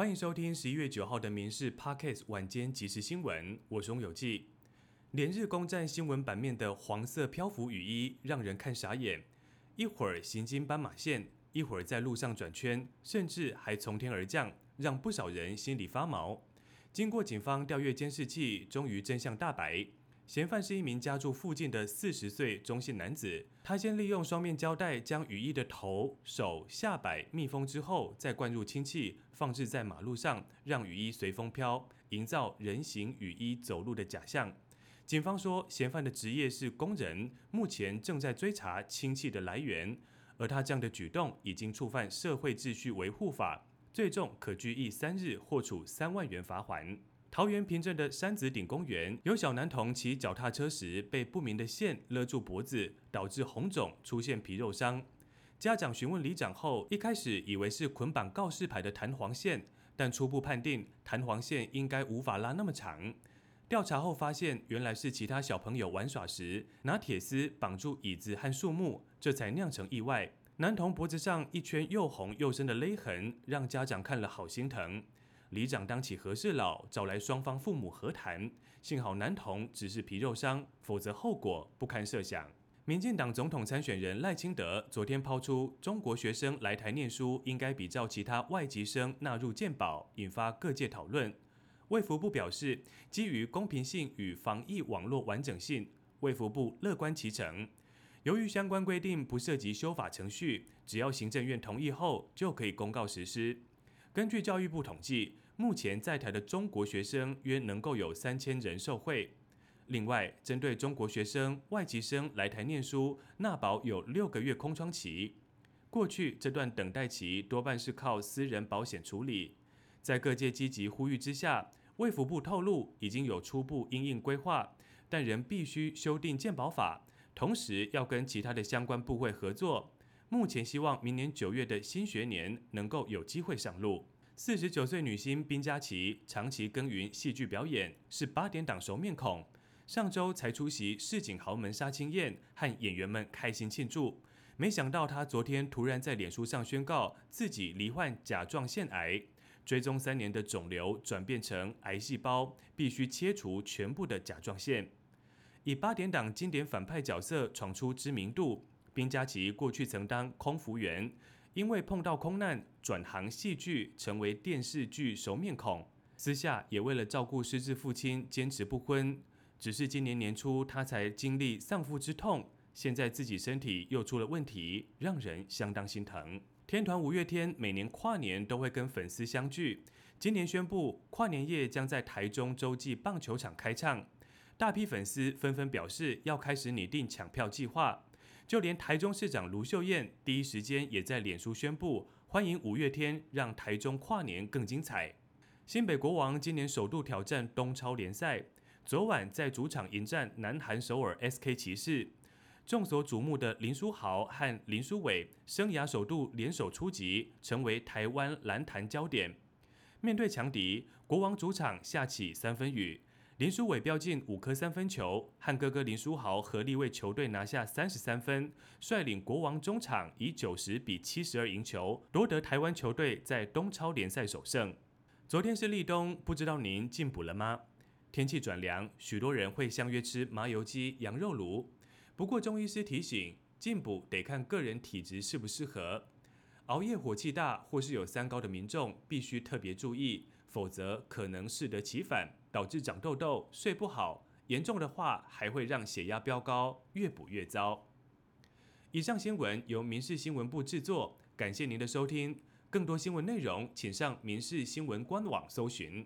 欢迎收听十一月九号的《民事 Pockets》晚间即时新闻，我是翁有记。连日攻占新闻版面的黄色漂浮雨衣，让人看傻眼。一会儿行经斑马线，一会儿在路上转圈，甚至还从天而降，让不少人心里发毛。经过警方调阅监视器，终于真相大白。嫌犯是一名家住附近的四十岁中性男子。他先利用双面胶带将雨衣的头、手、下摆密封之后，再灌入氢气，放置在马路上，让雨衣随风飘，营造人形雨衣走路的假象。警方说，嫌犯的职业是工人，目前正在追查氢气的来源。而他这样的举动已经触犯社会秩序维护法，最重可拘役三日，或处三万元罚款。桃园平镇的山子顶公园，有小男童骑脚踏车时被不明的线勒住脖子，导致红肿，出现皮肉伤。家长询问里长后，一开始以为是捆绑告示牌的弹簧线，但初步判定弹簧线应该无法拉那么长。调查后发现，原来是其他小朋友玩耍时拿铁丝绑住椅子和树木，这才酿成意外。男童脖子上一圈又红又深的勒痕，让家长看了好心疼。里长当起和事佬，找来双方父母和谈。幸好男童只是皮肉伤，否则后果不堪设想。民进党总统参选人赖清德昨天抛出中国学生来台念书应该比照其他外籍生纳入健保，引发各界讨论。卫福部表示，基于公平性与防疫网络完整性，卫福部乐观其成。由于相关规定不涉及修法程序，只要行政院同意后就可以公告实施。根据教育部统计，目前在台的中国学生约能够有三千人受惠。另外，针对中国学生、外籍生来台念书，纳保有六个月空窗期。过去这段等待期多半是靠私人保险处理。在各界积极呼吁之下，卫福部透露已经有初步应应规划，但仍必须修订健保法，同时要跟其他的相关部会合作。目前希望明年九月的新学年能够有机会上路。四十九岁女星冰佳琪长期耕耘戏剧表演，是八点档熟面孔。上周才出席市井豪门杀青宴，和演员们开心庆祝。没想到她昨天突然在脸书上宣告自己罹患甲状腺癌，追踪三年的肿瘤转变成癌细胞，必须切除全部的甲状腺。以八点档经典反派角色闯出知名度。冰嘉琪过去曾当空服员，因为碰到空难转行戏剧，成为电视剧熟面孔。私下也为了照顾失智父亲，坚持不婚。只是今年年初，他才经历丧父之痛，现在自己身体又出了问题，让人相当心疼。天团五月天每年跨年都会跟粉丝相聚，今年宣布跨年夜将在台中洲际棒球场开唱，大批粉丝纷纷表示要开始拟定抢票计划。就连台中市长卢秀燕第一时间也在脸书宣布欢迎五月天，让台中跨年更精彩。新北国王今年首度挑战东超联赛，昨晚在主场迎战南韩首尔 SK 骑士。众所瞩目的林书豪和林书伟生涯首度联手出击，成为台湾篮坛焦点。面对强敌，国王主场下起三分雨。林书伟飙进五颗三分球，和哥哥林书豪合力为球队拿下三十三分，率领国王中场以九十比七十二赢球，夺得台湾球队在东超联赛首胜。昨天是立冬，不知道您进补了吗？天气转凉，许多人会相约吃麻油鸡、羊肉炉。不过中医师提醒，进补得看个人体质适不适合。熬夜、火气大或是有三高的民众，必须特别注意，否则可能适得其反。导致长痘痘、睡不好，严重的话还会让血压飙高，越补越糟。以上新闻由民事新闻部制作，感谢您的收听。更多新闻内容，请上民事新闻官网搜寻。